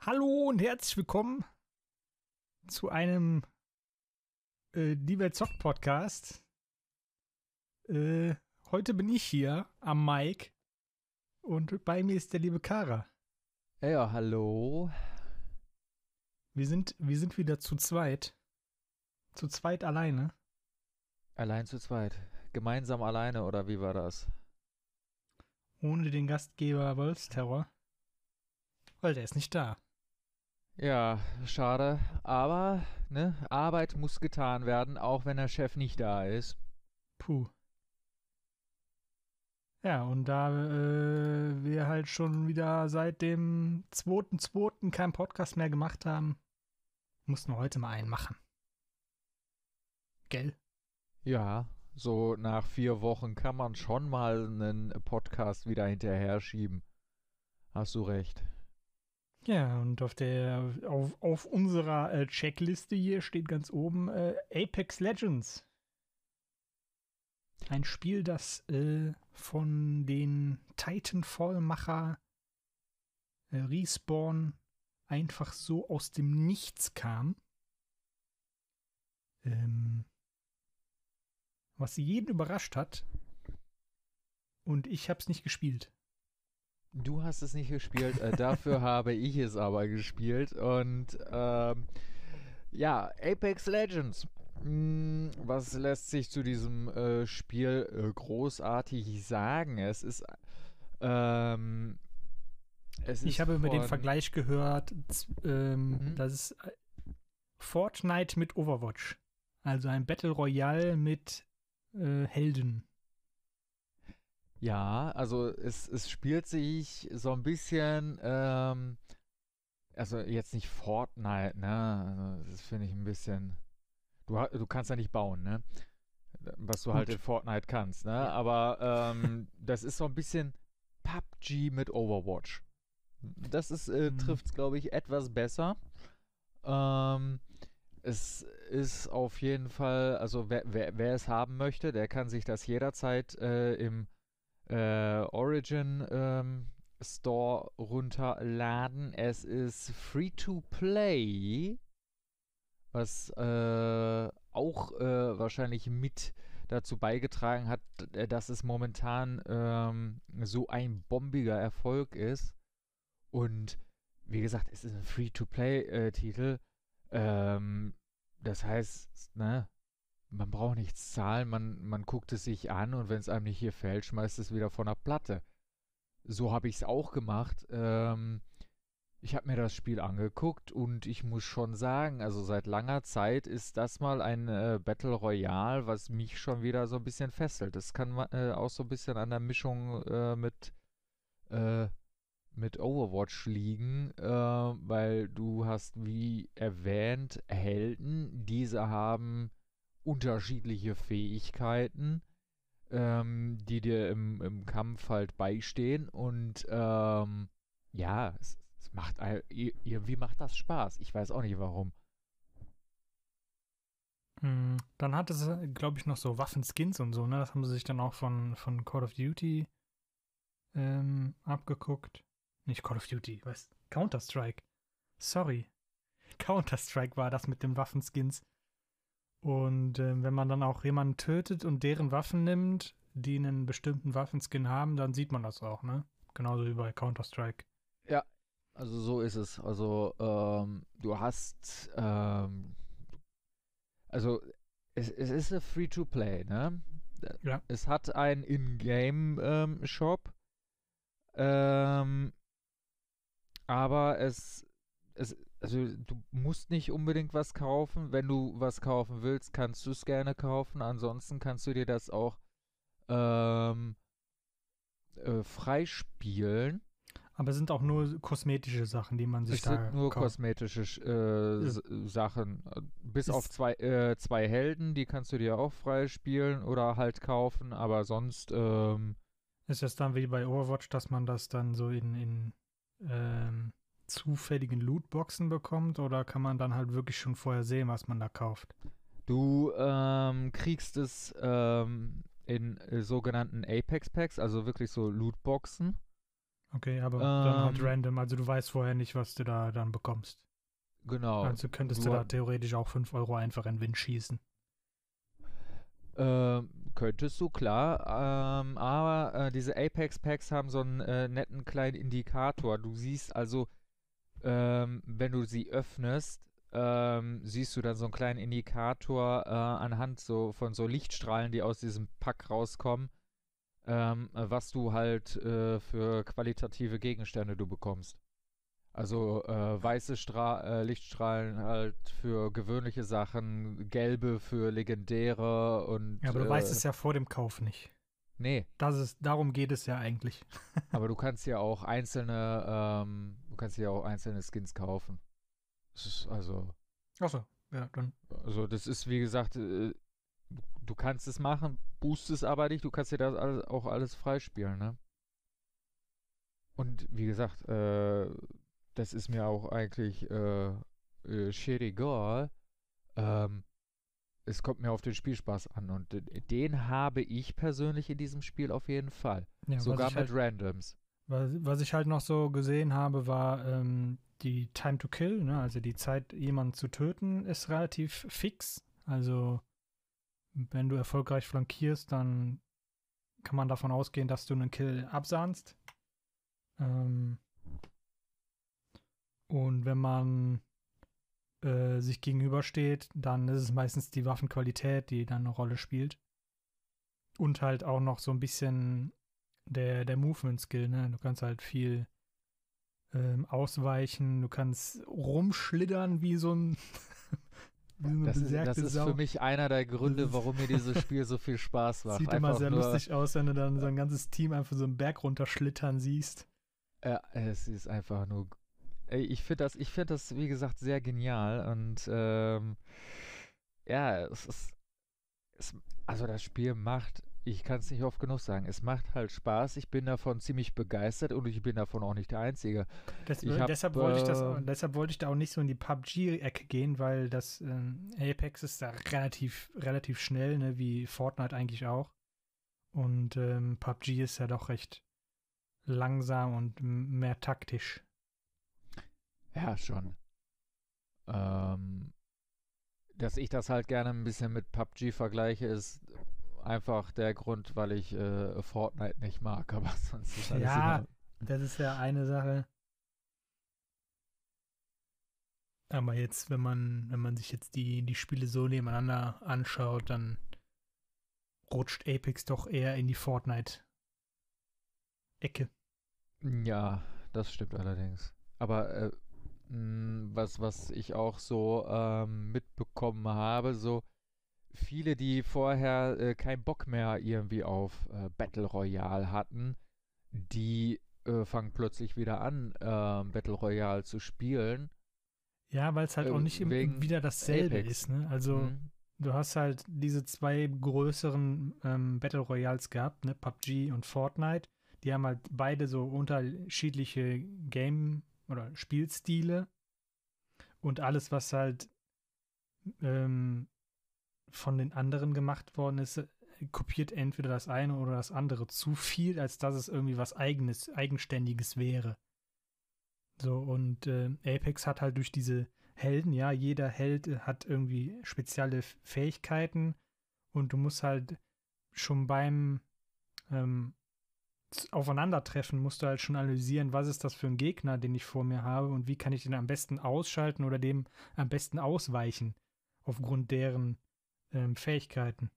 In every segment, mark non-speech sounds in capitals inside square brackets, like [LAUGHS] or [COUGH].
Hallo und herzlich willkommen zu einem äh, Die Welt Zockt Podcast. Äh, heute bin ich hier am Mic und bei mir ist der liebe Kara. Ja, hallo. Wir sind, wir sind wieder zu zweit. Zu zweit alleine. Allein zu zweit. Gemeinsam alleine, oder wie war das? Ohne den Gastgeber Wolfsterror. Weil der ist nicht da. Ja, schade. Aber, ne, Arbeit muss getan werden, auch wenn der Chef nicht da ist. Puh. Ja, und da äh, wir halt schon wieder seit dem 2.2. keinen Podcast mehr gemacht haben, mussten wir heute mal einen machen. Gell? Ja, so nach vier Wochen kann man schon mal einen Podcast wieder hinterher schieben. Hast du recht. Ja, und auf der auf, auf unserer äh, Checkliste hier steht ganz oben äh, Apex Legends. Ein Spiel, das äh, von den Titanfall-Macher äh, Respawn einfach so aus dem Nichts kam. Ähm, was jeden überrascht hat. Und ich hab's nicht gespielt. Du hast es nicht gespielt, äh, dafür [LAUGHS] habe ich es aber gespielt. Und ähm, ja, Apex Legends. Hm, was lässt sich zu diesem äh, Spiel äh, großartig sagen? Es ist. Ähm, es ich ist habe über den Vergleich gehört, ähm, mhm. das ist äh, Fortnite mit Overwatch. Also ein Battle Royale mit äh, Helden. Ja, also es, es spielt sich so ein bisschen, ähm, also jetzt nicht Fortnite, ne? Also das finde ich ein bisschen. Du, du kannst ja nicht bauen, ne? Was du halt Gut. halt in Fortnite kannst, ne? Ja. Aber ähm, das ist so ein bisschen PUBG mit Overwatch. Das ist, äh, mhm. trifft es, glaube ich, etwas besser. Ähm, es ist auf jeden Fall, also wer, wer, wer, es haben möchte, der kann sich das jederzeit äh, im äh, Origin ähm, Store runterladen. Es ist free to play, was äh, auch äh, wahrscheinlich mit dazu beigetragen hat, äh, dass es momentan ähm, so ein bombiger Erfolg ist. Und wie gesagt, es ist ein Free-to-Play-Titel. Ähm, das heißt, ne, man braucht nichts zahlen, man, man guckt es sich an und wenn es einem nicht hier fällt, schmeißt es wieder von der Platte. So habe ich es auch gemacht. Ähm, ich habe mir das Spiel angeguckt und ich muss schon sagen, also seit langer Zeit ist das mal ein äh, Battle Royale, was mich schon wieder so ein bisschen fesselt. Das kann äh, auch so ein bisschen an der Mischung äh, mit, äh, mit Overwatch liegen, äh, weil du hast, wie erwähnt, Helden. Diese haben unterschiedliche Fähigkeiten, ähm, die dir im, im Kampf halt beistehen. Und ähm, ja, es, es macht irgendwie macht das Spaß. Ich weiß auch nicht warum. Hm, dann hat es, glaube ich, noch so Waffenskins und so, ne? Das haben sie sich dann auch von, von Call of Duty ähm, abgeguckt. Nicht Call of Duty, was? Counter-Strike. Sorry. Counter-Strike war das mit den Waffenskins. Und äh, wenn man dann auch jemanden tötet und deren Waffen nimmt, die einen bestimmten Waffenskin haben, dann sieht man das auch, ne? Genauso wie bei Counter-Strike. Ja, also so ist es. Also ähm, du hast, ähm, also es, es ist ein Free-to-Play, ne? Ja. Es hat einen In-Game-Shop, ähm, aber es, es also du musst nicht unbedingt was kaufen. Wenn du was kaufen willst, kannst du es gerne kaufen. Ansonsten kannst du dir das auch ähm, äh, freispielen. Aber es sind auch nur kosmetische Sachen, die man sich es da sind nur kauft. kosmetische äh, ja. Sachen. Bis ist auf zwei, äh, zwei Helden, die kannst du dir auch freispielen oder halt kaufen, aber sonst ähm, ist es dann wie bei Overwatch, dass man das dann so in, in ähm, zufälligen Lootboxen bekommt oder kann man dann halt wirklich schon vorher sehen, was man da kauft? Du ähm, kriegst es ähm, in äh, sogenannten Apex Packs, also wirklich so Lootboxen. Okay, aber dann halt Ähm. random. Also du weißt vorher nicht, was du da dann bekommst. Genau. Also könntest du du da theoretisch auch 5 Euro einfach in den Wind schießen. Ähm, könntest du, klar. Ähm, aber äh, diese Apex-Packs haben so einen äh, netten kleinen Indikator. Du siehst also, ähm, wenn du sie öffnest, ähm, siehst du dann so einen kleinen Indikator äh, anhand so von so Lichtstrahlen, die aus diesem Pack rauskommen, ähm, äh, was du halt äh, für qualitative Gegenstände du bekommst. Also äh, weiße Stra äh, Lichtstrahlen halt für gewöhnliche Sachen, gelbe für legendäre und Ja, aber du äh, weißt es ja vor dem Kauf nicht. Nee, Das ist, darum geht es ja eigentlich. aber du kannst ja auch einzelne, ähm, kannst ja auch einzelne Skins kaufen. Das ist also, Achso, ja, dann. also das ist wie gesagt, äh, du, kannst es machen, boost es aber nicht, du kannst dir das alles, auch alles freispielen, ne? Und wie gesagt, äh, das ist mir auch eigentlich äh, äh, shit egal. Ähm, es kommt mir auf den Spielspaß an und d- den habe ich persönlich in diesem Spiel auf jeden Fall. Ja, Sogar mit halt, Randoms. Was, ich halt noch so gesehen habe, war ähm, die Time to Kill, ne? also die Zeit, jemanden zu töten, ist relativ fix. Also, wenn du erfolgreich flankierst, dann kann man davon ausgehen, dass du einen Kill absahnst. Ähm, und wenn man äh, sich gegenübersteht, dann ist es meistens die Waffenqualität, die dann eine Rolle spielt. Und halt auch noch so ein bisschen der, der Movement-Skill, ne? Du kannst halt viel ähm, ausweichen, du kannst rumschlittern wie so ein [LAUGHS] wie so eine Das ist, das ist Sau. für mich einer der Gründe, warum mir dieses Spiel so viel Spaß [LAUGHS] macht. Sieht immer Einfach sehr nur, lustig aus, wenn du dann so ein ganzes Team einfach so einen Berg runterschlittern siehst. Ja, es ist einfach nur. Ich finde das, ich finde das, wie gesagt, sehr genial und ähm, ja, es ist, es, also das Spiel macht, ich kann es nicht oft genug sagen, es macht halt Spaß. Ich bin davon ziemlich begeistert und ich bin davon auch nicht der Einzige. Das, hab, deshalb, wollte ich das, ähm, deshalb wollte ich da auch nicht so in die PUBG-Ecke gehen, weil das ähm, Apex ist da relativ, relativ schnell, ne, wie Fortnite eigentlich auch. Und ähm, PUBG ist ja doch recht langsam und mehr taktisch. Ja, schon. Ähm, dass ich das halt gerne ein bisschen mit PUBG vergleiche, ist einfach der Grund, weil ich äh, Fortnite nicht mag, [LAUGHS] aber sonst ist alles Ja. Ordnung. Das ist ja eine Sache. Aber jetzt, wenn man, wenn man sich jetzt die, die Spiele so nebeneinander anschaut, dann rutscht Apex doch eher in die Fortnite-Ecke. Ja, das stimmt allerdings. Aber äh, was, was ich auch so ähm, mitbekommen habe, so viele, die vorher äh, keinen Bock mehr irgendwie auf äh, Battle Royale hatten, die äh, fangen plötzlich wieder an, ähm, Battle Royale zu spielen. Ja, weil es halt Äh, auch nicht im, wieder dasselbe Apex. ist, ne? Also, Mhm. du hast halt diese zwei größeren ähm, Battle Royals gehabt, ne? PUBG und Fortnite. Die haben halt beide so unterschiedliche Game- oder Spielstile. Und alles, was halt ähm, von den anderen gemacht worden ist, kopiert entweder das eine oder das andere zu viel, als dass es irgendwie was eigenes, eigenständiges wäre. So, und äh, Apex hat halt durch diese Helden, ja, jeder Held äh, hat irgendwie spezielle Fähigkeiten und du musst halt schon beim ähm, Aufeinandertreffen musst du halt schon analysieren, was ist das für ein Gegner, den ich vor mir habe und wie kann ich den am besten ausschalten oder dem am besten ausweichen aufgrund deren ähm, Fähigkeiten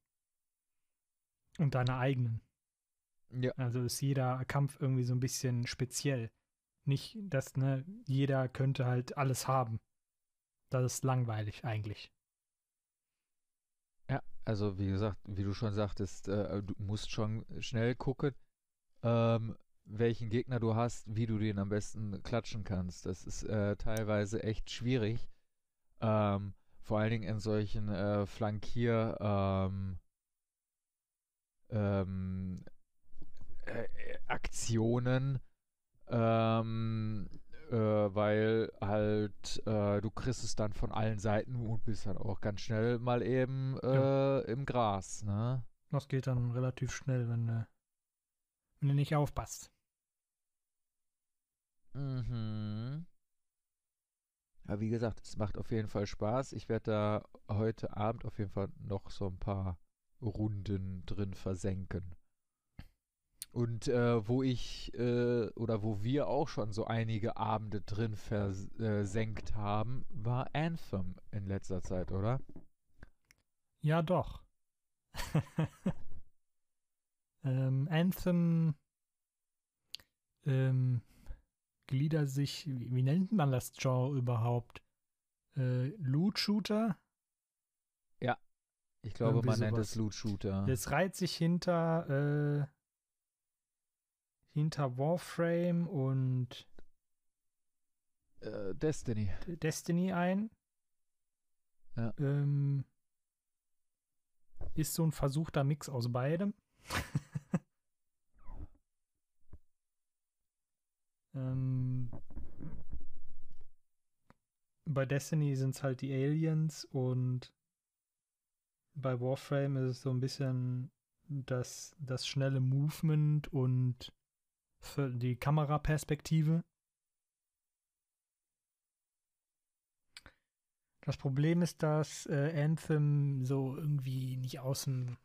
und deiner eigenen. Ja, Also ist jeder Kampf irgendwie so ein bisschen speziell. Nicht, dass ne, jeder könnte halt alles haben. Das ist langweilig eigentlich. ja, also wie gesagt, wie du schon sagtest, äh, du musst schon schnell gucken, ähm, welchen Gegner du hast, wie du den am besten klatschen kannst. Das ist äh, teilweise echt schwierig. Ähm, vor allen Dingen in solchen äh, Flankier ähm, ähm, äh, Aktionen, ähm, äh, weil halt äh, du kriegst es dann von allen Seiten und bist dann auch ganz schnell mal eben äh, Ja. im Gras, ne? Das geht dann relativ schnell, wenn, äh, wenn du nicht aufpasst. Mhm. Aber wie gesagt, es macht auf jeden Fall Spaß. Ich werde da heute Abend auf jeden Fall noch so ein paar Runden drin versenken. Und äh, wo ich äh, oder wo wir auch schon so einige Abende drin versenkt haben, war Anthem in letzter Zeit, oder? Ja, doch. [LAUGHS] ähm, Anthem ähm, gliedert sich, wie, wie, nennt man das Genre überhaupt? Äh, Loot-Shooter? Ja, ich glaube, Irgendwie man sowas. nennt es Loot-Shooter. Das reiht sich hinter, äh, hinter Warframe und äh, Destiny. Destiny ein. Ja. Ähm, ist so ein versuchter Mix aus beidem. [LAUGHS] ähm, bei Destiny sind es halt die Aliens und bei Warframe ist es so ein bisschen das, das schnelle Movement und die Kameraperspektive. Das Problem ist, dass äh, Anthem so irgendwie nicht außen.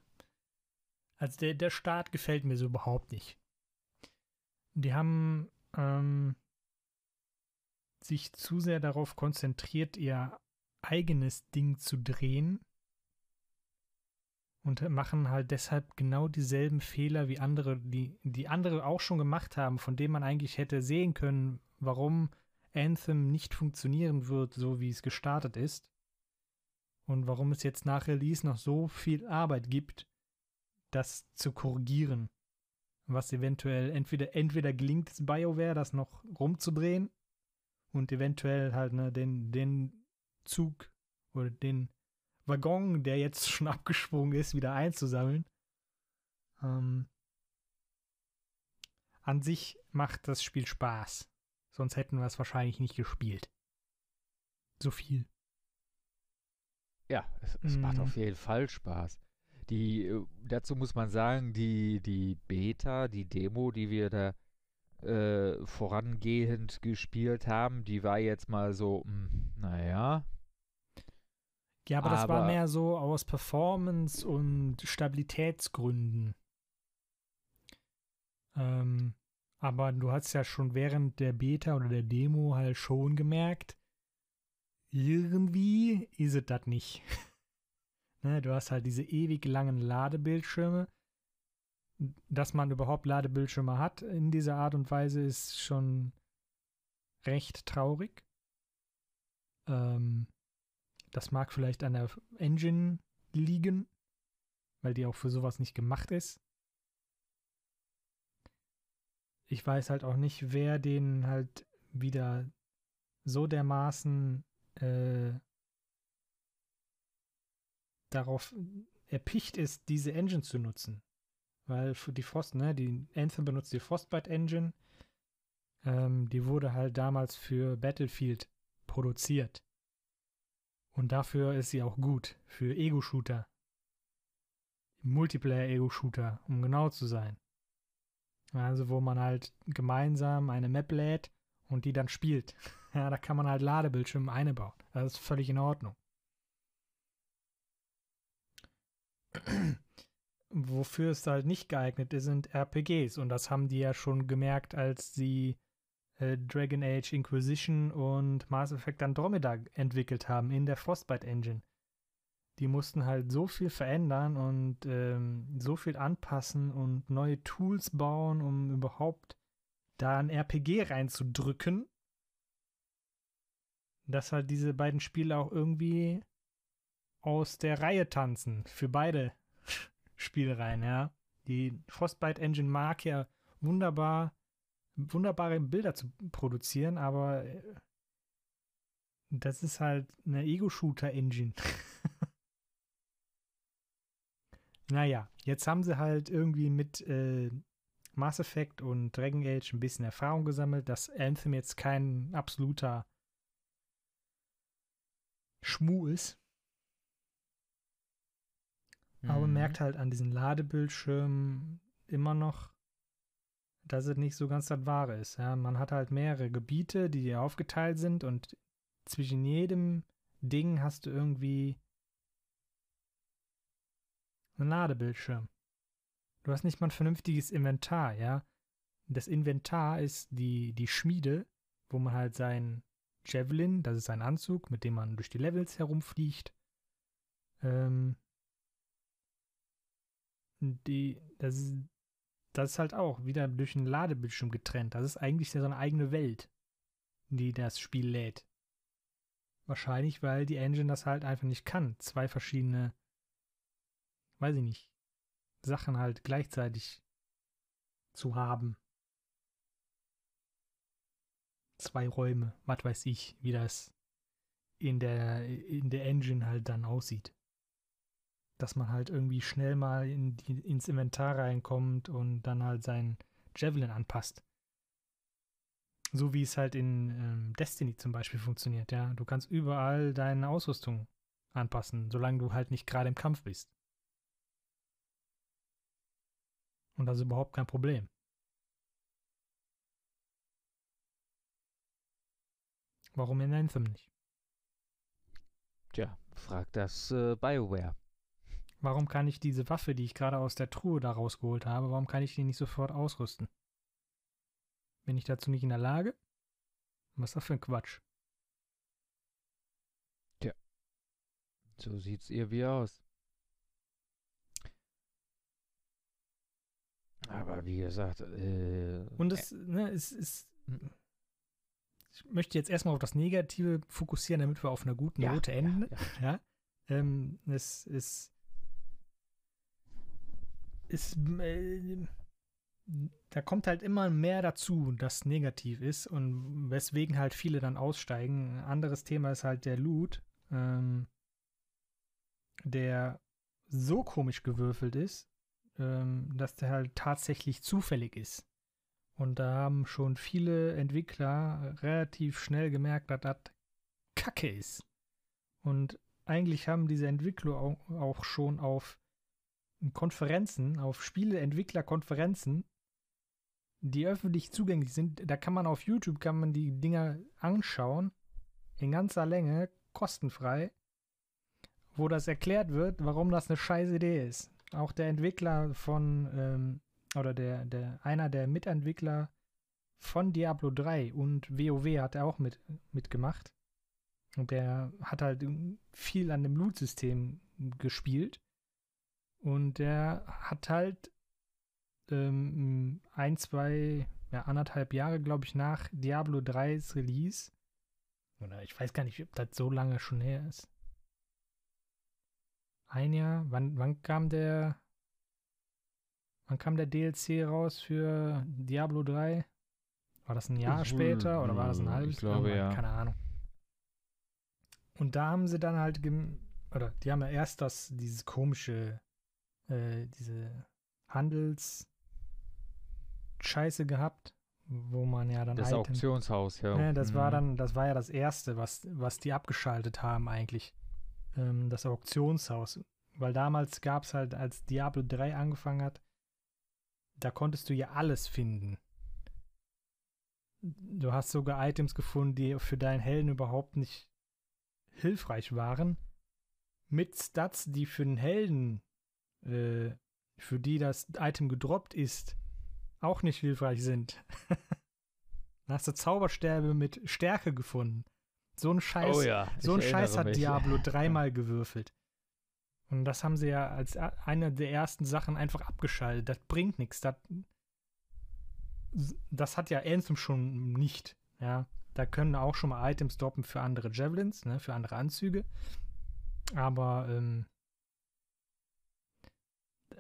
Also der, der Start gefällt mir so überhaupt nicht. Die haben ähm, sich zu sehr darauf konzentriert, ihr eigenes Ding zu drehen und machen halt deshalb genau dieselben Fehler wie andere, die, die andere auch schon gemacht haben, von denen man eigentlich hätte sehen können, warum Anthem nicht funktionieren wird, so wie es gestartet ist. Und warum es jetzt nach Release noch so viel Arbeit gibt, das zu korrigieren. Was eventuell entweder, entweder gelingt es BioWare, das noch rumzudrehen und eventuell halt ne, den, den Zug oder den Waggon, der jetzt [LAUGHS] schon abgesprungen ist, wieder einzusammeln. Ähm, an sich macht das Spiel Spaß. Sonst hätten wir es wahrscheinlich nicht gespielt. So viel. Ja, es, es mm. macht auf jeden Fall Spaß. Die, äh, dazu muss man sagen, die, die Beta, die Demo, die wir da äh, vorangehend gespielt haben, die war jetzt mal so, mh, hm, naja, ja, aber, aber das war mehr so aus Performance- und Stabilitätsgründen. Ähm, aber du hast ja schon während der Beta oder der Demo halt schon gemerkt, irgendwie ist es das nicht. [LAUGHS] ne, du hast halt diese ewig langen Ladebildschirme. Dass man überhaupt Ladebildschirme hat in dieser Art und Weise ist schon recht traurig. Ähm, das mag vielleicht an der Engine liegen, weil die auch für sowas nicht gemacht ist. Ich weiß halt auch nicht, wer den halt wieder so dermaßen äh, darauf erpicht ist, diese Engine zu nutzen. Weil die Frost, ne, die Anthem benutzt die Frostbite Engine. Ähm, die wurde halt damals für Battlefield produziert. Und dafür ist sie auch gut. Für Ego-Shooter. Multiplayer-Ego-Shooter, um genau zu sein. Also, wo man halt gemeinsam eine Map lädt und die dann spielt. [LAUGHS] Ja, da kann man halt Ladebildschirme einbauen. Das ist völlig in Ordnung. Wofür es halt nicht geeignet ist, sind RPGs. Und das haben die ja schon gemerkt, als sie äh, Dragon Age Inquisition und Mass Effect Andromeda entwickelt haben in der Frostbite Engine. Die mussten halt so viel verändern und ähm, so viel anpassen und neue Tools bauen, um überhaupt da ein RPG reinzudrücken, dass halt diese beiden Spiele auch irgendwie aus der Reihe tanzen für beide Spielreihen, ja. Die Frostbite Engine mag ja wunderbar wunderbare Bilder zu produzieren, aber äh, das ist halt eine Ego-Shooter-Engine. [LAUGHS] naja, jetzt haben sie halt irgendwie mit äh, Mass Effect und Dragon Age ein bisschen Erfahrung gesammelt, dass Anthem jetzt kein absoluter Schmu ist. Mhm. Aber man merkt halt an diesen Ladebildschirmen immer noch, dass es nicht so ganz das Wahre ist. Ja, man hat halt mehrere Gebiete, die aufgeteilt sind und zwischen jedem Ding hast du irgendwie einen Ladebildschirm. Du hast nicht mal ein vernünftiges Inventar, ja. Das Inventar ist die, die Schmiede, wo man halt sein Javelin, das ist sein Anzug, mit dem man durch die Levels herumfliegt. Ähm, die, das ist, das ist halt auch wieder durch einen Ladebildschirm getrennt. Das ist eigentlich so eine eigene Welt, die das Spiel lädt. Wahrscheinlich, weil die Engine das halt einfach nicht kann. Zwei verschiedene, weiß ich nicht, Sachen halt gleichzeitig zu haben. Zwei Räume, was weiß ich, wie das in der, in der Engine halt dann aussieht dass man halt irgendwie schnell mal in die, ins Inventar reinkommt und dann halt sein Javelin anpasst. So wie es halt in ähm, Destiny zum Beispiel funktioniert, ja. Du kannst überall deine Ausrüstung anpassen, solange du halt nicht gerade im Kampf bist. Und das ist überhaupt kein Problem. Warum in Anthem nicht? Tja, fragt das äh, BioWare. Warum kann ich diese Waffe, die ich gerade aus der Truhe da rausgeholt habe, warum kann ich die nicht sofort ausrüsten? Bin ich dazu nicht in der Lage? Was ist das für ein Quatsch? Tja. So sieht's irgendwie aus. Aber wie gesagt, äh, Und es, ne, es ist. Ich möchte jetzt erstmal auf das Negative fokussieren, damit wir auf einer guten ja, Note enden. Ja, ja. ja? Ähm, es ist ist, äh, da kommt halt immer mehr dazu, das negativ ist und weswegen halt viele dann aussteigen. Anderes Thema ist halt der Loot, ähm, der so komisch gewürfelt ist, ähm, dass der halt tatsächlich zufällig ist. Und da haben schon viele Entwickler relativ schnell gemerkt, dass das Kacke ist. Und eigentlich haben diese Entwickler auch schon auf Konferenzen, auf Spieleentwicklerkonferenzen, die öffentlich zugänglich sind. Da kann man auf YouTube kann man die Dinger anschauen in ganzer Länge kostenfrei, wo das erklärt wird, warum das eine scheiß Idee ist. Auch der Entwickler von ähm, oder der der einer der Mitentwickler von Diablo 3 und WoW hat er auch mit mitgemacht. Und der hat halt viel an dem Loot-System gespielt und der hat halt ähm, ein, zwei, ja, anderthalb Jahre, glaube ich, nach Diablo 3's Release. Oder ich weiß gar nicht, ob das so lange schon her ist. Ein Jahr? Wann, wann kam der. Wann kam der DLC raus für Diablo 3? War das ein Jahr später oder war das ein halbes? Ich glaube, ja. Keine Ahnung. Und da haben sie dann halt, oder die haben ja erst das, dieses komische äh, diese Handelsscheiße gehabt, wo man ja dann das Item, Auktionshaus, ja. Ne, das mhm. war dann, das war ja das erste, was, was die abgeschaltet haben eigentlich. Ähm, das Auktionshaus. Weil damals gab es halt, als Diablo 3 angefangen hat, da konntest du ja alles finden. Du hast sogar Items gefunden, die für deinen Helden überhaupt nicht hilfreich waren. Mit Stats, die für den Helden äh, für die das Item gedroppt ist, auch nicht hilfreich sind. [LAUGHS] Dann hast du Zauberstäbe mit Stärke gefunden. So ein Scheiß, oh ja, so ein Scheiß hat mich. Diablo [LAUGHS] dreimal gewürfelt. Und das haben sie ja als eine der ersten Sachen einfach abgeschaltet. Das bringt nichts. Das, das hat ja Anthem schon nicht. Ja, da können auch schon mal Items droppen für andere Javelins, ne, für andere Anzüge. Aber ähm,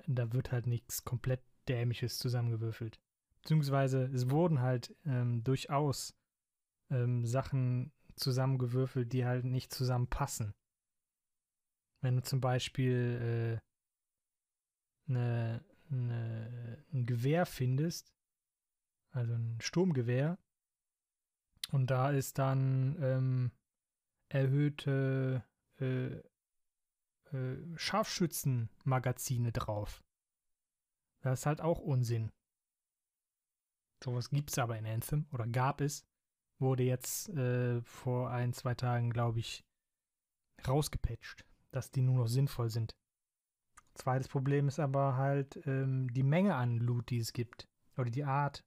da wird halt nichts komplett Dämliches zusammengewürfelt. Beziehungsweise es wurden halt ähm, durchaus ähm, Sachen zusammengewürfelt, die halt nicht zusammenpassen. Wenn du zum Beispiel äh, ne, ne, ein Gewehr findest, also ein Sturmgewehr, und da ist dann ähm, erhöhte äh, äh, Scharfschützenmagazine drauf. Das ist halt auch Unsinn. Sowas gibt es aber in Anthem oder gab es. Wurde jetzt äh, vor ein, zwei Tagen, glaube ich, rausgepatcht, dass die nur noch sinnvoll sind. Zweites Problem ist aber halt ähm, die Menge an Loot, die es gibt. Oder die Art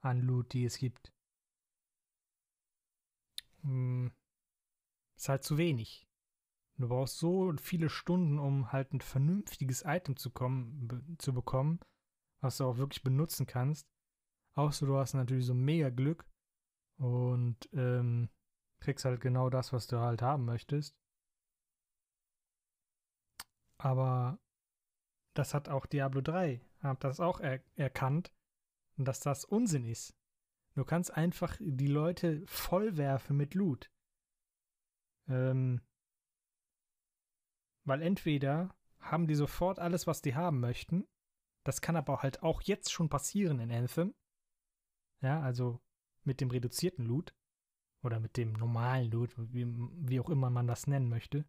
an Loot, die es gibt. Hm, ist halt zu wenig. Du brauchst so viele Stunden, um halt ein vernünftiges Item zu, kommen, zu bekommen, was du auch wirklich benutzen kannst. Außer du hast natürlich so mega Glück und ähm, kriegst halt genau das, was du halt haben möchtest. Aber das hat auch Diablo 3, hat das auch er erkannt, dass das Unsinn ist. Du kannst einfach die Leute vollwerfen mit Loot. Ähm, weil entweder haben die sofort alles, was die haben möchten. Das kann aber halt auch jetzt schon passieren in Anthem. Ja, also mit dem reduzierten Loot. Oder mit dem normalen Loot, wie, wie auch immer man das nennen möchte.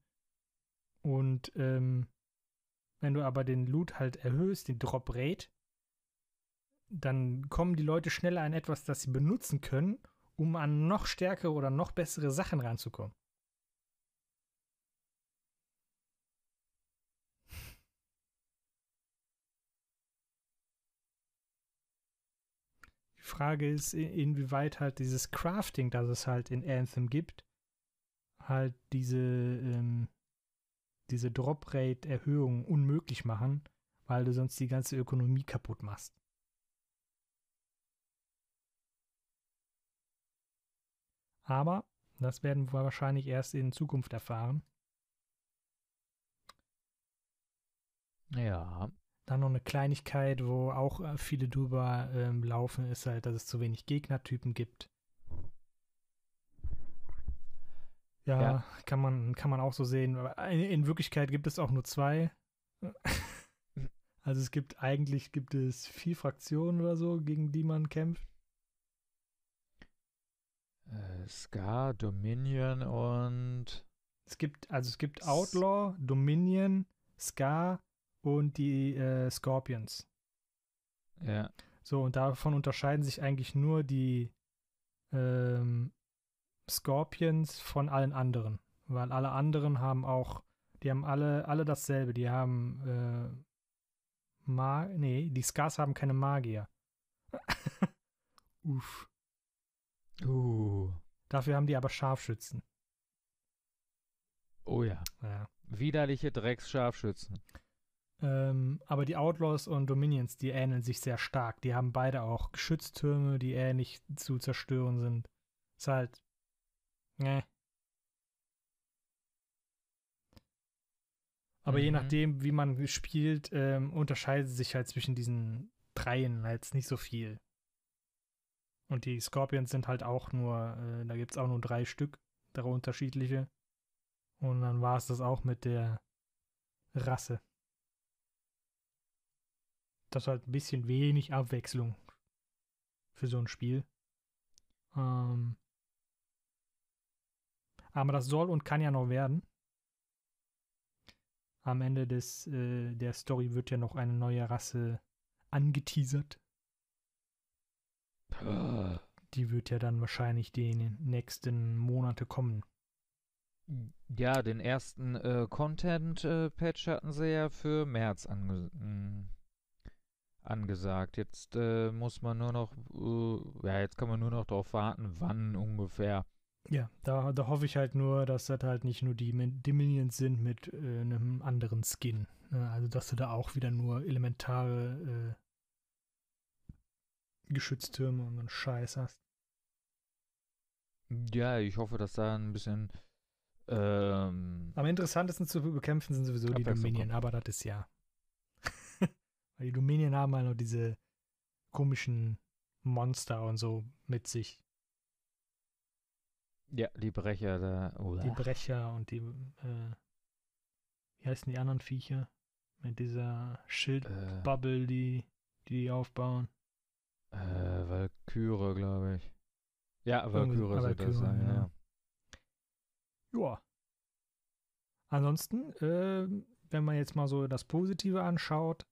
Und ähm, wenn du aber den Loot halt erhöhst, den Drop Rate, dann kommen die Leute schneller an etwas, das sie benutzen können, um an noch stärkere oder noch bessere Sachen ranzukommen. Frage ist, inwieweit halt dieses Crafting, das es halt in Anthem gibt, halt diese, ähm, diese Drop-Rate-Erhöhung unmöglich machen, weil du sonst die ganze Ökonomie kaputt machst. Aber das werden wir wahrscheinlich erst in Zukunft erfahren. Ja. Dann noch eine Kleinigkeit, wo auch äh, viele drüber ähm, laufen, ist halt, dass es zu wenig Gegnertypen gibt. Ja, ja, Kann, man, kann man auch so sehen. In, in Wirklichkeit gibt es auch nur zwei. [LAUGHS] also es gibt eigentlich gibt es vier Fraktionen oder so, gegen die man kämpft. Äh, Scar, Dominion und. Es gibt, also es gibt Outlaw, Dominion, Scar und die äh, Scorpions. Ja. So, und davon unterscheiden sich eigentlich nur die ähm, Scorpions von allen anderen. Weil alle anderen haben auch, die haben alle, alle dasselbe. Die haben äh, Ma nee, die Scars haben keine Magier. [LAUGHS] Uff. Uh. Dafür haben die aber Scharfschützen. Oh ja. ja. Widerliche Drecksscharfschützen. Ähm, aber die Outlaws und Dominions, die ähneln sich sehr stark. Die haben beide auch Geschütztürme, die ähnlich zu zerstören sind. Ist halt. Ne. Aber mhm. je nachdem, wie man spielt, ähm, unterscheidet sich halt zwischen diesen dreien halt nicht so viel. Und die Scorpions sind halt auch nur, äh, da gibt es auch nur drei Stück, drei unterschiedliche. Und dann war es das auch mit der Rasse. Das halt ein bisschen wenig Abwechslung für so ein Spiel. Ähm aber das soll und kann ja noch werden. Am Ende des, äh, der Story wird ja noch eine neue Rasse angeteasert. Die wird ja dann wahrscheinlich die nächsten Monate kommen. Ja, den ersten äh, Content-Patch äh, hatten sie ja für März ange mm, angesagt. Jetzt äh, muss man nur noch, äh, ja, jetzt kann man nur noch darauf warten, wann ungefähr. Ja, da, da hoffe ich halt nur, dass das halt nicht nur die Dominions sind mit äh, einem anderen Skin. Ne? Also, dass du da auch wieder nur elementare äh, Geschütztürme und so einen Scheiß hast. Ja, ich hoffe, dass da ein bisschen. Ähm, Am interessantesten zu bekämpfen sind sowieso die Dominion, aber das ist ja. Weil die Dominion haben halt noch diese komischen Monster und so mit sich. Ja, die Brecher da. Oder? Die Brecher und die, äh, wie heißen die anderen Viecher? Mit dieser Schildbubble, äh, die, die aufbauen. Äh, Valkyrie, glaube ich. Ja, Valkyrie soll das sein, ja. ja. Ja. Ansonsten, äh, wenn man jetzt mal so das Positive anschaut,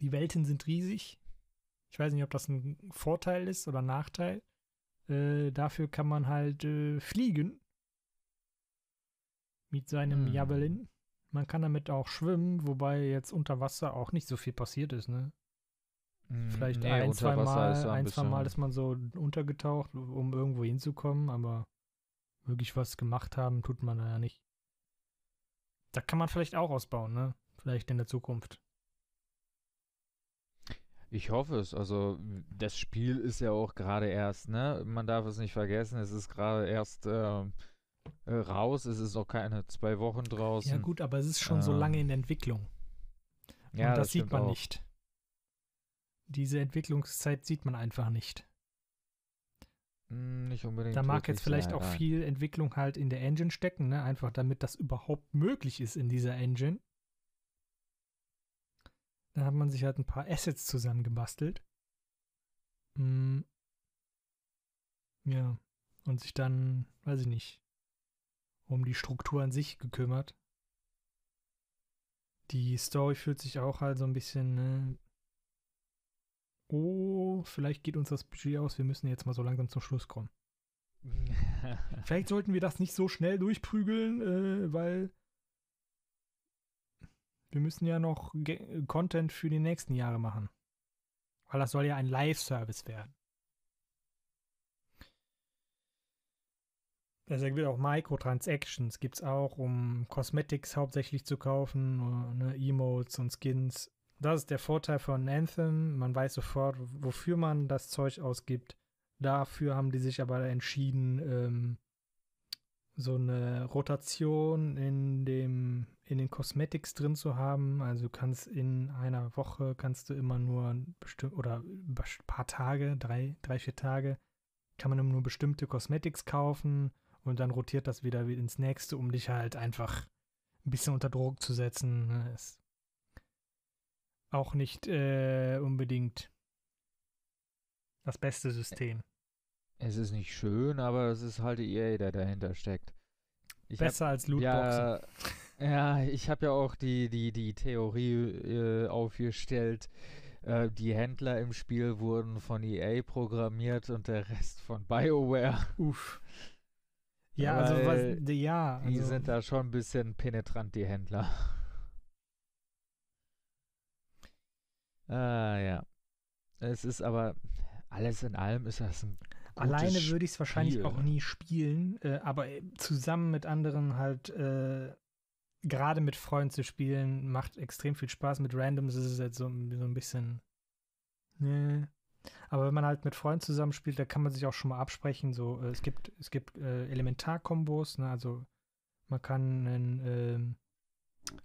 die Welten sind riesig. Ich weiß nicht, ob das ein Vorteil ist oder Nachteil. Äh, dafür kann man halt äh, fliegen. Mit seinem Hm. Javelin. Man kann damit auch schwimmen, wobei jetzt unter Wasser auch nicht so viel passiert ist, ne? Mm, Vielleicht nee, ein, zwei Mal, ist da ein, zwei Mal ist man so untergetaucht, um irgendwo hinzukommen, aber wirklich was gemacht haben, tut man da ja nicht. Da kann man vielleicht auch ausbauen, ne? Vielleicht in der Zukunft. Ich hoffe es. Also das Spiel ist ja auch gerade erst, ne? Man darf es nicht vergessen, es ist gerade erst ähm, äh, raus, es ist auch keine zwei Wochen draußen. Ja, gut, aber es ist schon so lange Ähm, in Entwicklung. Ja, Und das, sieht man auch. nicht. Diese Entwicklungszeit sieht man einfach nicht. Hm, Nicht unbedingt. Da mag jetzt vielleicht sein, auch nein. viel Entwicklung halt in der Engine stecken, ne? Einfach damit das überhaupt möglich ist in dieser Engine. Dann hat man sich halt ein paar Assets zusammengebastelt. Mm. Ja. Und sich dann, weiß ich nicht, um die Struktur an sich gekümmert. Die Story fühlt sich auch halt so ein bisschen, ne? Oh, vielleicht geht uns das Budget aus, wir müssen jetzt mal so langsam zum Schluss kommen. [LAUGHS] Vielleicht sollten wir das nicht so schnell durchprügeln, äh, weil wir müssen ja noch Ge Content für die nächsten Jahre machen. Weil das soll ja ein Live-Service werden. Deswegen wird auch Microtransactions gibt es auch, um Cosmetics hauptsächlich zu kaufen, ne, Emotes und Skins. Das ist der Vorteil von Anthem. Man weiß sofort, wofür man das Zeug ausgibt. Dafür haben die sich aber entschieden, ähm, so eine Rotation in dem in den Cosmetics drin zu haben. Also du kannst in einer Woche kannst du immer nur bestimmt oder ein paar Tage, drei, drei, vier Tage, kann man immer nur bestimmte Cosmetics kaufen und dann rotiert das wieder ins nächste, um dich halt einfach ein bisschen unter Druck zu setzen. ne? Ist auch nicht äh, unbedingt das beste System. Es ist nicht schön, aber es ist halt EA, der dahinter steckt. Ich hab- Besser als Lootboxen. Ja, ja ich habe ja auch die, die, die Theorie äh, aufgestellt, äh, die Händler im Spiel wurden von EA programmiert und der Rest von BioWare. Uff. Ja, also Weil was, ja, Die also, sind da schon ein bisschen penetrant, die Händler. [LAUGHS] Ah, ja. Es ist aber, alles in allem ist das ein alleine würde ich es wahrscheinlich Spiel. auch nie spielen, äh, aber zusammen mit anderen halt, äh, gerade mit Freunden zu spielen, macht extrem viel Spaß. Mit Randoms ist es jetzt so, so ein bisschen, ne. Aber wenn man halt mit Freunden zusammenspielt, da kann man sich auch schon mal absprechen. So, äh, es gibt, es gibt äh, Elementarkombos, ne, also man kann einen ähm,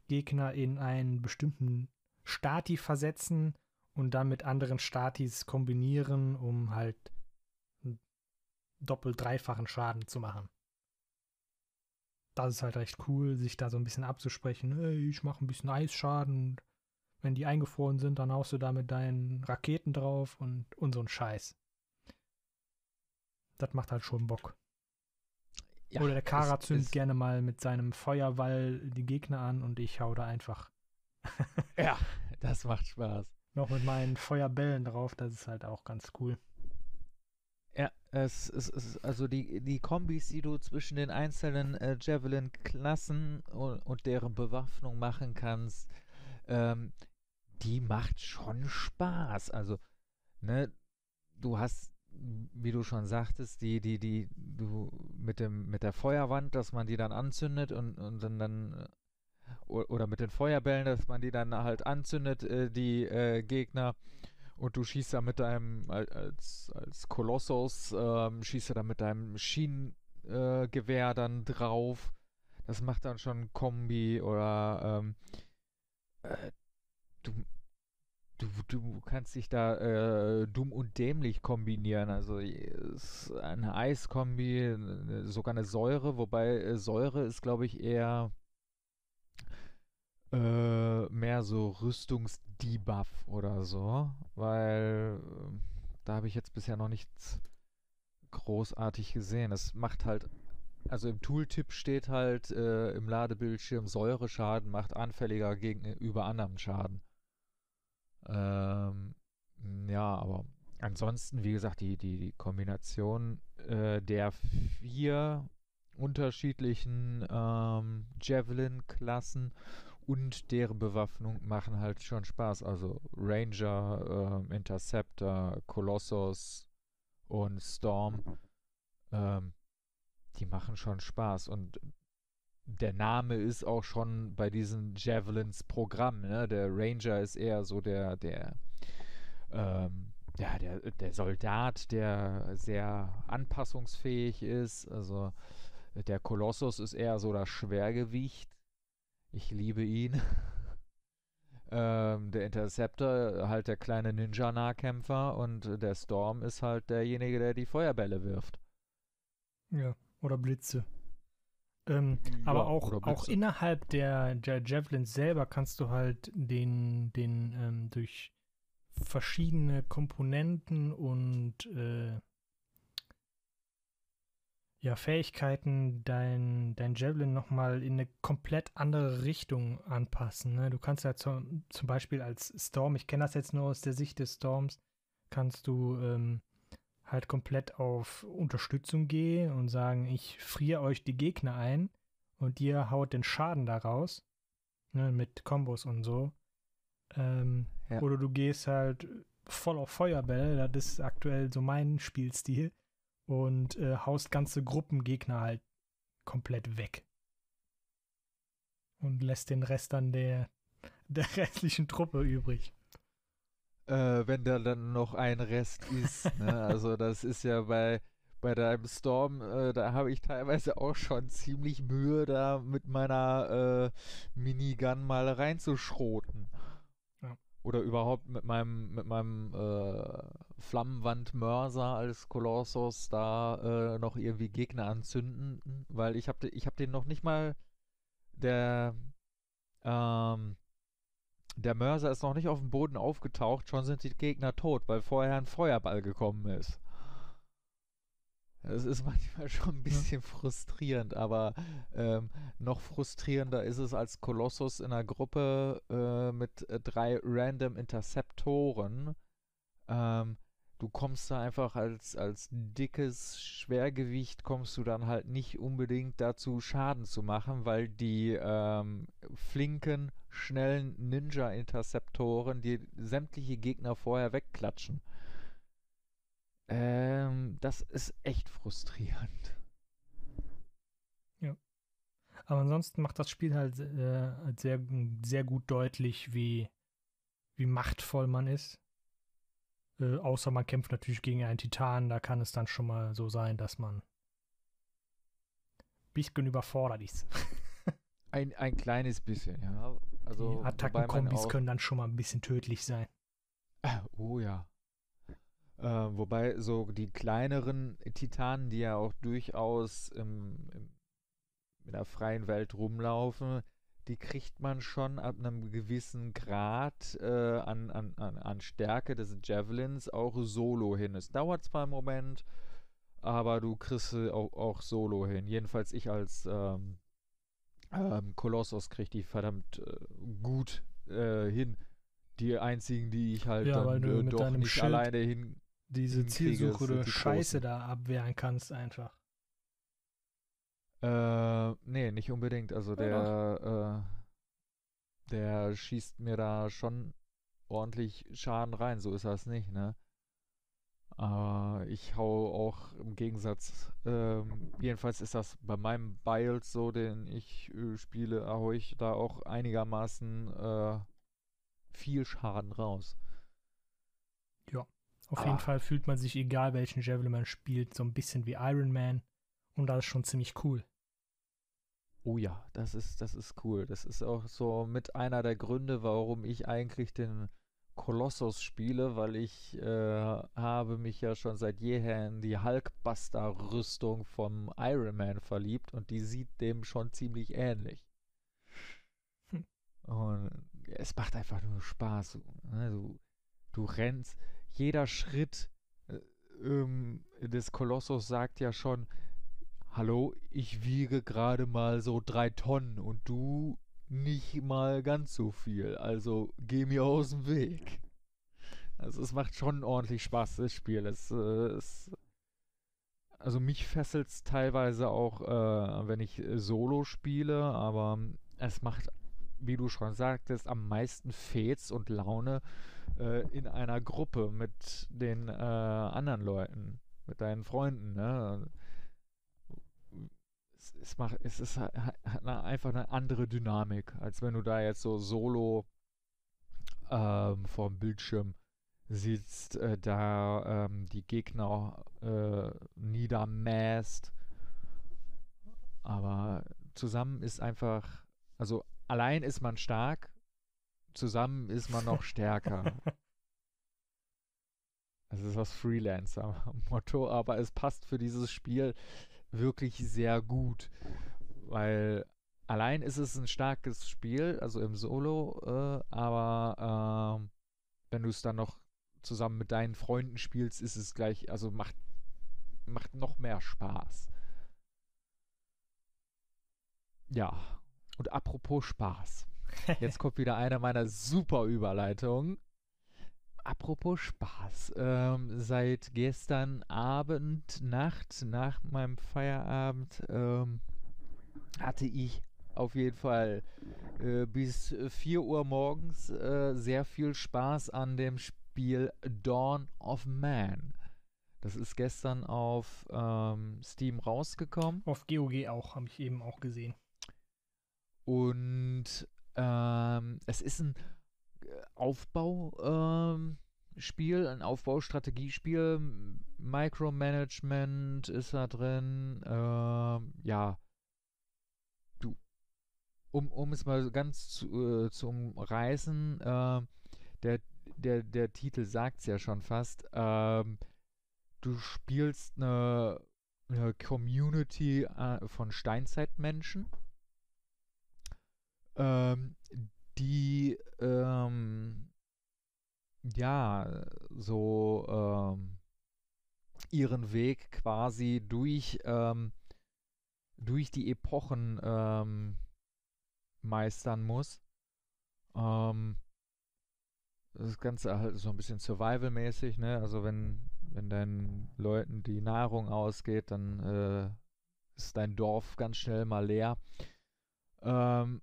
Gegner in einen bestimmten Stati versetzen und dann mit anderen Statis kombinieren, um halt doppelt dreifachen Schaden zu machen. Das ist halt recht cool, sich da so ein bisschen abzusprechen. Hey, ich mache ein bisschen Eisschaden und wenn die eingefroren sind, dann haust du da mit deinen Raketen drauf und, und so ein Scheiß. Das macht halt schon Bock. Ja, Oder der Kara es zündet ist- gerne mal mit seinem Feuerwall die Gegner an und ich hau da einfach Ja, [LAUGHS] das macht Spaß. noch mit meinen Feuerbällen drauf. Das ist halt auch ganz cool. Es es ist also die, die Kombis, die du zwischen den einzelnen äh, Javelin-Klassen und, und deren Bewaffnung machen kannst, ähm, die macht schon Spaß. Also, ne, du hast, wie du schon sagtest, die, die, die, du mit dem, mit der Feuerwand, dass man die dann anzündet und, und dann, dann äh, oder mit den Feuerbällen, dass man die dann halt anzündet, äh, die äh, Gegner. Und du schießt da mit deinem, al- als, als Kolossus, ähm, schießt du da mit deinem Schienengewehr äh, dann drauf. Das macht dann schon Kombi oder ähm, äh, du, du, du kannst dich da äh, dumm und dämlich kombinieren. Also eine Eiskombi, sogar eine Säure, wobei äh, Säure ist, glaube ich, eher äh, mehr so Rüstungsdebuff oder so, weil äh, da habe ich jetzt bisher noch nichts großartig gesehen. Es macht halt, also im Tooltip steht halt äh, im Ladebildschirm Säureschaden macht anfälliger gegenüber anderem Schaden. Ähm, Ja, aber ansonsten, wie gesagt, die, die, die Kombination äh, der vier unterschiedlichen ähm, Javelin-Klassen und deren Bewaffnung machen halt schon Spaß. Also Ranger, äh, Interceptor, Colossus und Storm, ähm, die machen schon Spaß. Und der Name ist auch schon bei diesen Javelins Programm. Ne? Der Ranger ist eher so der, der, ähm, ja, der, der Soldat, der sehr anpassungsfähig ist. Also der Kolossus ist eher so das Schwergewicht. Ich liebe ihn. [LAUGHS] ähm, der Interceptor halt der kleine Ninja-Nahkämpfer und der Storm ist halt derjenige, der die Feuerbälle wirft. Ja, oder Blitze. Ähm, ja, aber auch, auch innerhalb der, der Javelins selber kannst du halt den, den ähm, durch verschiedene Komponenten und äh, ja, Fähigkeiten dein, dein Javelin nochmal in eine komplett andere Richtung anpassen. Ne? Du kannst ja zum, zum Beispiel als Storm, ich kenne das jetzt nur aus der Sicht des Storms, kannst du ähm, halt komplett auf Unterstützung gehen und sagen, ich friere euch die Gegner ein und ihr haut den Schaden daraus. Ne, mit Kombos und so. Ähm, ja. Oder du gehst halt voll auf Feuerbälle, das ist aktuell so mein Spielstil und äh, haust ganze Gruppen Gegner halt komplett weg. Und lässt den Rest dann der, [LAUGHS] der restlichen Truppe übrig. Äh, wenn da dann noch ein Rest ist. [LAUGHS] ne? Also das ist ja bei, bei deinem Storm, äh, da habe ich teilweise auch schon ziemlich Mühe, da mit meiner äh, Minigun mal reinzuschroten oder überhaupt mit meinem, mit meinem äh, Flammenwandmörser als Kolossus da äh, noch irgendwie Gegner anzünden, weil ich habe ich hab den noch nicht mal der ähm, der Mörser ist noch nicht auf dem Boden aufgetaucht, schon sind die Gegner tot, weil vorher ein Feuerball gekommen ist. Es ist [LAUGHS] manchmal schon ein bisschen ja. frustrierend, aber ähm, noch frustrierender ist es als Kolossus in einer Gruppe äh, mit äh, drei random Interceptoren. Ähm, du kommst da einfach als, als dickes Schwergewicht, kommst du dann halt nicht unbedingt dazu, Schaden zu machen, weil die ähm, flinken, schnellen Ninja-Interceptoren die sämtliche Gegner vorher wegklatschen. Ähm, das ist echt frustrierend. Ja. Aber ansonsten macht das Spiel halt äh, sehr, sehr gut deutlich, wie, wie machtvoll man ist. Äh, außer man kämpft natürlich gegen einen Titan, da kann es dann schon mal so sein, dass man ein bisschen überfordert ist. [LAUGHS] ein, ein kleines bisschen, ja. Also, Die Attackenkombis können dann schon mal ein bisschen tödlich sein. [LAUGHS] Oh ja. Äh, wobei so die kleineren Titanen, die ja auch durchaus im, im, in der freien Welt rumlaufen, die kriegt man schon ab einem gewissen Grad äh, an, an, an, an Stärke des Javelins auch solo hin. Es dauert zwar einen Moment, aber du kriegst sie auch, auch solo hin. Jedenfalls ich als ähm, ähm, Kolossus krieg die verdammt äh, gut äh, hin. Die einzigen, die ich halt ja, dann äh, doch nicht Schild, alleine hin diese Zielsuche oder Scheiße da abwehren kannst einfach. Äh, nee, nicht unbedingt. Also der, äh, der schießt mir da schon ordentlich Schaden rein, so ist das nicht, ne? Aber ich hau auch im Gegensatz, ähm, jedenfalls ist das bei meinem Biles so, den ich äh, spiele, hau ich da auch einigermaßen äh, viel Schaden raus. Auf ah. jeden Fall fühlt man sich, egal welchen Javelin man spielt, so ein bisschen wie Iron Man. Und das ist schon ziemlich cool. Oh ja, das ist, das ist cool. Das ist auch so mit einer der Gründe, warum ich eigentlich den Kolossus spiele, weil ich äh, habe mich ja schon seit jeher in die Hulkbuster-Rüstung vom Iron Man verliebt und die sieht dem schon ziemlich ähnlich. Hm. Und es macht einfach nur Spaß. Ne? Du, du rennst, jeder Schritt äh, ähm, des Kolossus sagt ja schon, hallo, ich wiege gerade mal so drei Tonnen und du nicht mal ganz so viel. Also geh mir aus dem Weg. Also es macht schon ordentlich Spaß, das Spiel. Es, äh, es also mich fesselt es teilweise auch, äh, wenn ich äh, Solo spiele, aber es macht, wie du schon sagtest, am meisten Fets und Laune äh, in einer Gruppe mit den äh, anderen Leuten, mit deinen Freunden. Ne? Es, es, macht, es ist halt einfach eine andere Dynamik, als wenn du da jetzt so solo ähm, vor dem Bildschirm sitzt, äh, da ähm, die Gegner äh, niedermäßt. Aber zusammen ist einfach, also allein ist man stark, zusammen ist man noch stärker. [LAUGHS] Es ist das Freelancer-Motto, aber es passt für dieses Spiel wirklich sehr gut, weil allein ist es ein starkes Spiel, also im Solo, äh, aber äh, wenn du es dann noch zusammen mit deinen Freunden spielst, ist es gleich, also macht, macht noch mehr Spaß. Ja, und apropos Spaß. [LAUGHS] Jetzt kommt wieder eine meiner super Überleitungen. Apropos Spaß. Ähm, seit gestern Abend, Nacht, nach meinem Feierabend, ähm, hatte ich auf jeden Fall äh, bis 4 Uhr morgens äh, sehr viel Spaß an dem Spiel Dawn of Man. Das ist gestern auf ähm, Steam rausgekommen. Auf GOG auch, habe ich eben auch gesehen. Und ähm, es ist ein Aufbauspiel, ähm, ein Aufbaustrategiespiel. Micromanagement ist da drin. Ähm, ja, du, um, um es mal ganz zu, äh, zu umreißen, äh, der der, der Titel sagt es ja schon fast. Ähm, du spielst eine, eine Community äh, von Steinzeitmenschen, ähm, die ähm, ja so ähm, ihren Weg quasi durch, ähm, durch die Epochen ähm, meistern muss. Ähm, das Ganze halt so ein bisschen Survival-mäßig, ne? Also wenn, wenn deinen Leuten die Nahrung ausgeht, dann äh, ist dein Dorf ganz schnell mal leer. Ähm,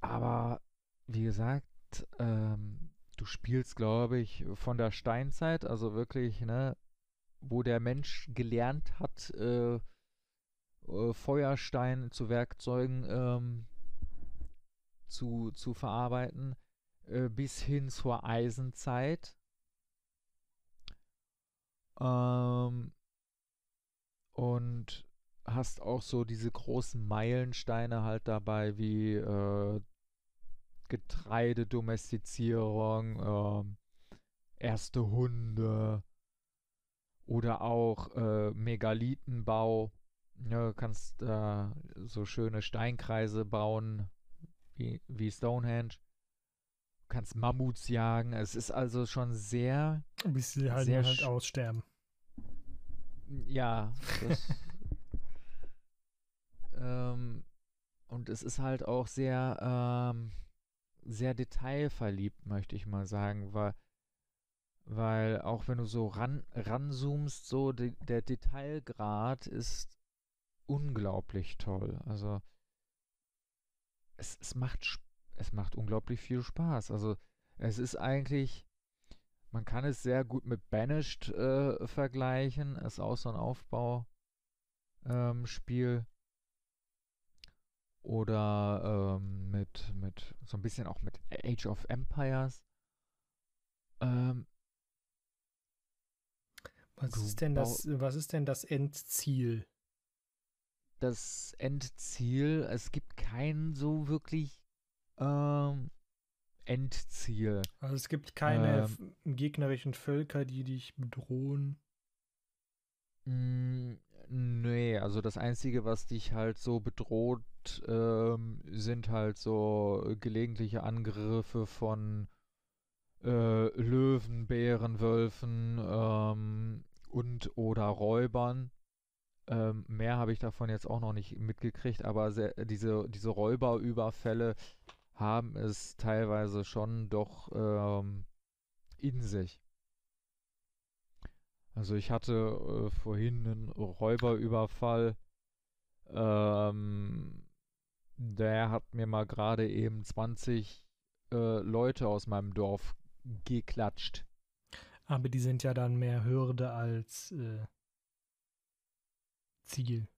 aber wie gesagt, ähm, du spielst, glaube ich, von der Steinzeit, also wirklich, ne, wo der Mensch gelernt hat, äh, äh, Feuerstein zu Werkzeugen ähm, zu, zu verarbeiten äh, bis hin zur Eisenzeit. Ähm, und hast auch so diese großen Meilensteine halt dabei wie äh, Getreidedomestizierung, äh, erste Hunde oder auch äh, Megalithenbau. Ja, kannst äh, so schöne Steinkreise bauen wie, wie Stonehenge. Du kannst Mammuts jagen. Es ist also schon sehr. Bis sie halt, sehr halt aussterben. Ja. Das, [LAUGHS] ähm, und es ist halt auch sehr, ähm, sehr detailverliebt, möchte ich mal sagen, weil, weil auch wenn du so ran, ranzoomst, so de, der Detailgrad ist unglaublich toll. Also es, es macht es macht unglaublich viel Spaß. Also es ist eigentlich, man kann es sehr gut mit Banished äh, vergleichen. Es ist auch so ein Aufbauspiel. Ähm, Oder ähm, mit, mit so ein bisschen auch mit Age of Empires. Ähm, was ist denn das, was ist denn das Endziel? Das Endziel, es gibt kein so wirklich ähm, Endziel. Also es gibt keine ähm, gegnerischen Völker, die dich bedrohen. Mh, mm, nee, also das Einzige, was dich halt so bedroht, ähm, sind halt so gelegentliche Angriffe von äh, Löwen, Bären, Wölfen ähm, und oder Räubern. Ähm, mehr habe ich davon jetzt auch noch nicht mitgekriegt, aber sehr, diese, diese Räuberüberfälle haben es teilweise schon doch ähm, in sich. Also ich hatte äh, vorhin einen Räuberüberfall. Ähm, der hat mir mal gerade eben 20 äh, Leute aus meinem Dorf geklatscht. Aber die sind ja dann mehr Hürde als äh, Ziel.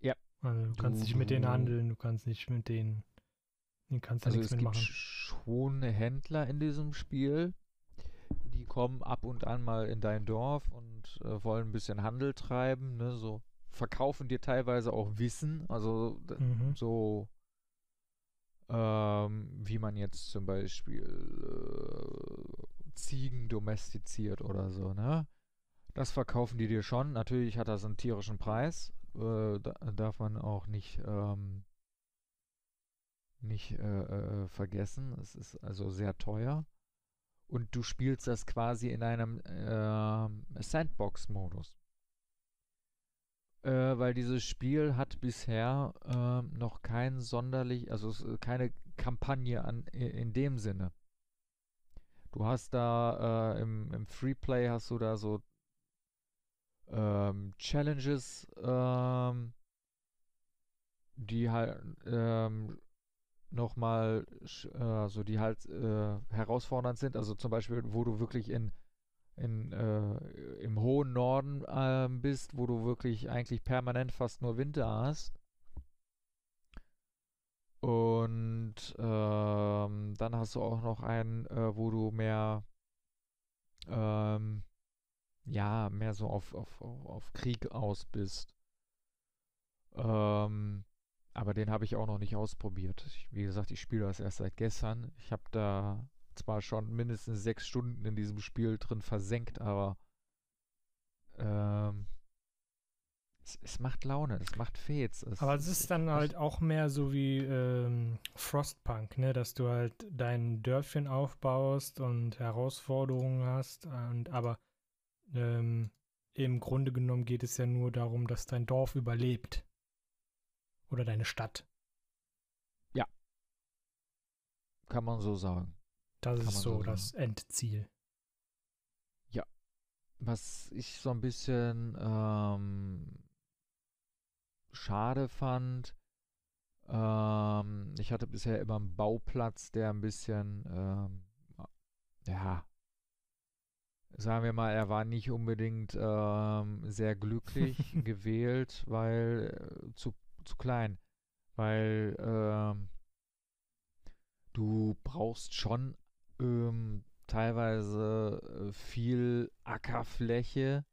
Ja. Also du kannst Du- nicht mit denen du- handeln, du kannst nicht mit denen. Den kannst du Also nichts es gibt mitmachen. schon Händler in diesem Spiel, die kommen ab und an mal in dein Dorf und äh, wollen ein bisschen Handel treiben, ne, so verkaufen dir teilweise auch Wissen, also Mhm. so ähm, wie man jetzt zum Beispiel äh, Ziegen domestiziert oder so, ne? Das verkaufen die dir schon. Natürlich hat das einen tierischen Preis. Äh, da, darf man auch nicht, ähm, nicht äh, äh, vergessen. Es ist also sehr teuer. Und du spielst das quasi in einem ähm, Sandbox-Modus. Äh, weil dieses Spiel hat bisher ähm, noch kein sonderlich, also äh, keine Kampagne an, in dem Sinne. Du hast da äh, im, im Freeplay hast du da so ähm, Challenges, ähm, die halt ähm, nochmal, äh, so die halt äh, herausfordernd sind. Also zum Beispiel, wo du wirklich in, in äh, im hohen Norden ähm, bist, wo du wirklich eigentlich permanent fast nur Winter hast. Und ähm, dann hast du auch noch einen, äh, wo du mehr, ähm, ja, mehr so auf, auf auf Krieg aus bist. Ähm, aber den habe ich auch noch nicht ausprobiert. Ich, wie gesagt, ich spiele das erst seit gestern. Ich habe da zwar schon mindestens sechs Stunden in diesem Spiel drin versenkt, aber ähm, es, es macht Laune, es macht Fets. Es, Aber es ist dann halt auch mehr so wie ähm, Frostpunk, ne? Dass du halt dein Dörfchen aufbaust und Herausforderungen hast. Und aber ähm, im Grunde genommen geht es ja nur darum, dass dein Dorf überlebt. Oder deine Stadt. kann man so sagen. Das Kann ist so so das Endziel. Was ich so ein bisschen ähm, schade fand, ähm, ich hatte bisher immer einen Bauplatz, der ein bisschen, ähm, ja, sagen wir mal, er war nicht unbedingt ähm, sehr glücklich [LAUGHS] gewählt, weil äh, zu, zu klein, weil ähm, du brauchst schon ähm, teilweise äh, viel Ackerfläche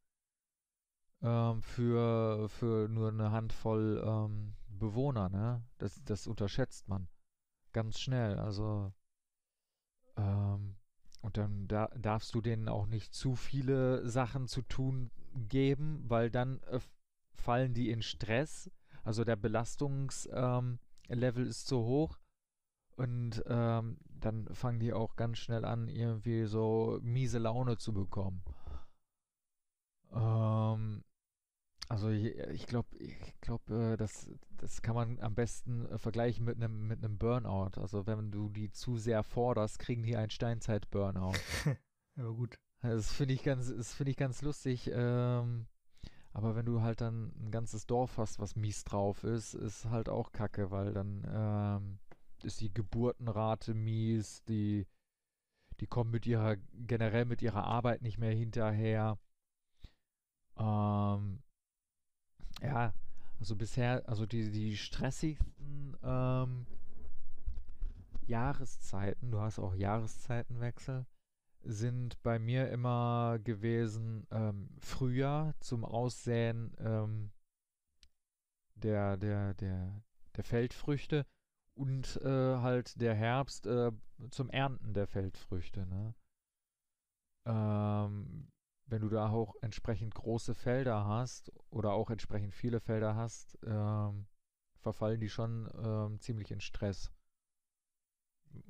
ähm, für, für nur eine Handvoll ähm, Bewohner, ne? Das, das unterschätzt man ganz schnell. Also ähm, und dann da, darfst du denen auch nicht zu viele Sachen zu tun geben, weil dann äh, fallen die in Stress. Also der Belastungslevel ähm, ist zu hoch. Und ähm, dann fangen die auch ganz schnell an, irgendwie so miese Laune zu bekommen. Ähm, also ich, glaube, ich glaube, äh, das, das kann man am besten äh, vergleichen mit einem mit einem Burnout. Also wenn du die zu sehr forderst, kriegen die einen Steinzeit-Burnout. [LAUGHS] Aber gut. Das finde ich ganz, das finde ich ganz lustig. Ähm, aber wenn du halt dann ein ganzes Dorf hast, was mies drauf ist, ist halt auch Kacke, weil dann ähm, ist die Geburtenrate mies, die, die kommen mit ihrer, generell mit ihrer Arbeit nicht mehr hinterher. Ähm, ja, also bisher, also die, die stressigsten ähm, Jahreszeiten, du hast auch Jahreszeitenwechsel, sind bei mir immer gewesen ähm, Frühjahr zum Aussäen ähm, der, der, der, der Feldfrüchte und äh, halt der Herbst äh, zum Ernten der Feldfrüchte. Ne? Ähm, wenn du da auch entsprechend große Felder hast oder auch entsprechend viele Felder hast, ähm, verfallen die schon ähm, ziemlich in Stress.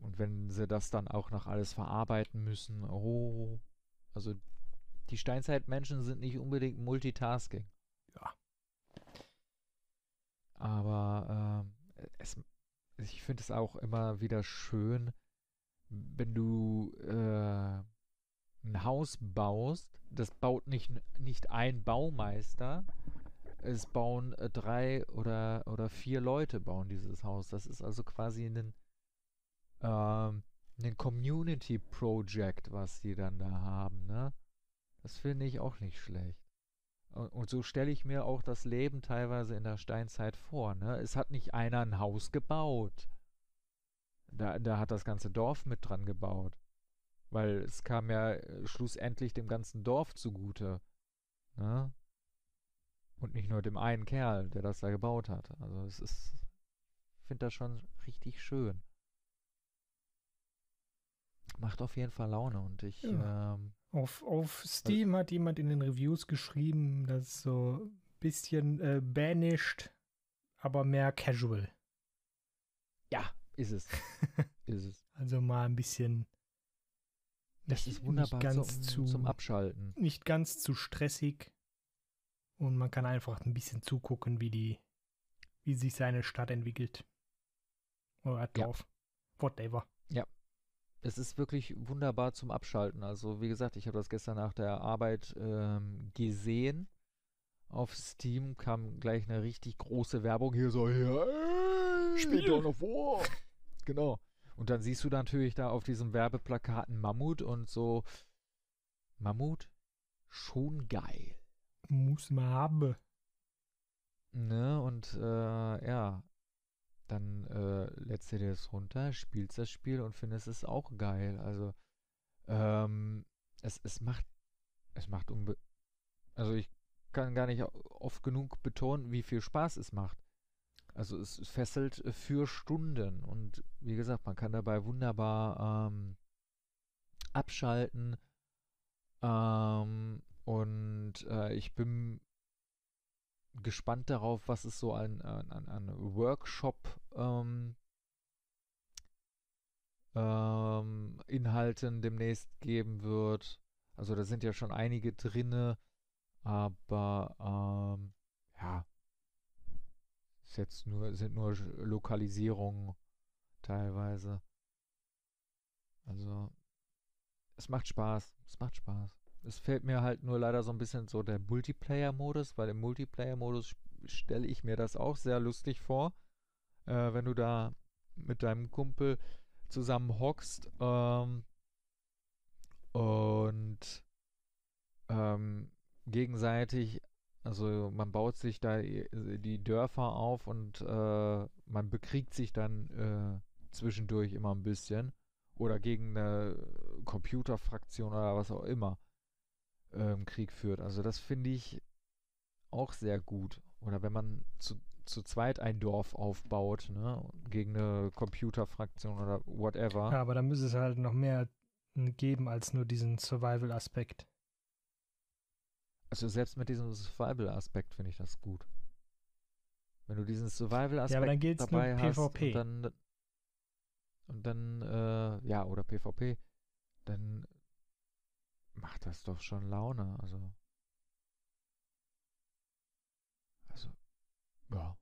Und wenn sie das dann auch noch alles verarbeiten müssen, oh, also die Steinzeitmenschen sind nicht unbedingt Multitasking. Ja. Aber ähm, es, ich finde es auch immer wieder schön, wenn du äh, ein Haus baust, das baut nicht, nicht ein Baumeister, es bauen äh, drei oder, oder vier Leute bauen dieses Haus. Das ist also quasi ein, ähm, ein Community Project, was die dann da haben, ne? Das finde ich auch nicht schlecht. Und, und so stelle ich mir auch das Leben teilweise in der Steinzeit vor, ne? Es hat nicht einer ein Haus gebaut. Da, da hat das ganze Dorf mit dran gebaut. Weil es kam ja äh, schlussendlich dem ganzen Dorf zugute. Ne? Und nicht nur dem einen Kerl, der das da gebaut hat. Also es ist, finde das schon richtig schön. Macht auf jeden Fall Laune und ich. Ja. Ähm, auf, auf Steam hat jemand in den Reviews geschrieben, dass so ein bisschen äh, banished, aber mehr casual. Ja, ist es. [LAUGHS] ist es. Also mal ein bisschen. Das nicht, ist wunderbar ganz zum, zu, zum Abschalten. Nicht ganz zu stressig. Und man kann einfach ein bisschen zugucken, wie die, wie sich seine Stadt entwickelt. Oder Dorf. Ja. Whatever. Es ist wirklich wunderbar zum Abschalten. Also, wie gesagt, ich habe das gestern nach der Arbeit ähm, gesehen. Auf Steam kam gleich eine richtig große Werbung hier so hier. Ey, Spiel Dawn of War. Genau. Und dann siehst du natürlich da auf diesem Werbeplakat einen Mammut und so. Mammut? Schon geil. Muss man haben. Ne, und äh, ja, dann äh, lädst du dir das runter, spielst das Spiel und findest es auch geil. Also, ähm, es, es macht, es macht unbe also ich kann gar nicht oft genug betonen, wie viel Spaß es macht. Also es fesselt für Stunden und wie gesagt, man kann dabei wunderbar ähm, abschalten ähm, und äh, ich bin gespannt darauf, was es so an, an, an Workshop ähm, ähm, Inhalten demnächst geben wird. Also da sind ja schon einige drinne, aber ähm, ja, ist jetzt nur, sind nur Lokalisierungen teilweise. Also, es macht Spaß. Es macht Spaß. Es fällt mir halt nur leider so ein bisschen so der Multiplayer-Modus, weil im Multiplayer-Modus stelle ich mir das auch sehr lustig vor, äh, wenn du da mit deinem Kumpel zusammen hockst ähm, und ähm, gegenseitig also man baut sich da die Dörfer auf und äh, man bekriegt sich dann äh, zwischendurch immer ein bisschen. Oder gegen eine Computerfraktion oder was auch immer ähm, Krieg führt. Also das finde ich auch sehr gut. Oder wenn man zu, zu zweit ein Dorf aufbaut, ne, gegen eine Computerfraktion oder whatever. Ja, aber da müsste es halt noch mehr geben als nur diesen Survival-Aspekt. Also selbst mit diesem Survival-Aspekt finde ich das gut. Wenn du diesen Survival-Aspekt ja, aber dann geht's dabei nur PvP. hast und dann und dann äh, ja oder PvP, dann macht das doch schon Laune. Also also ja.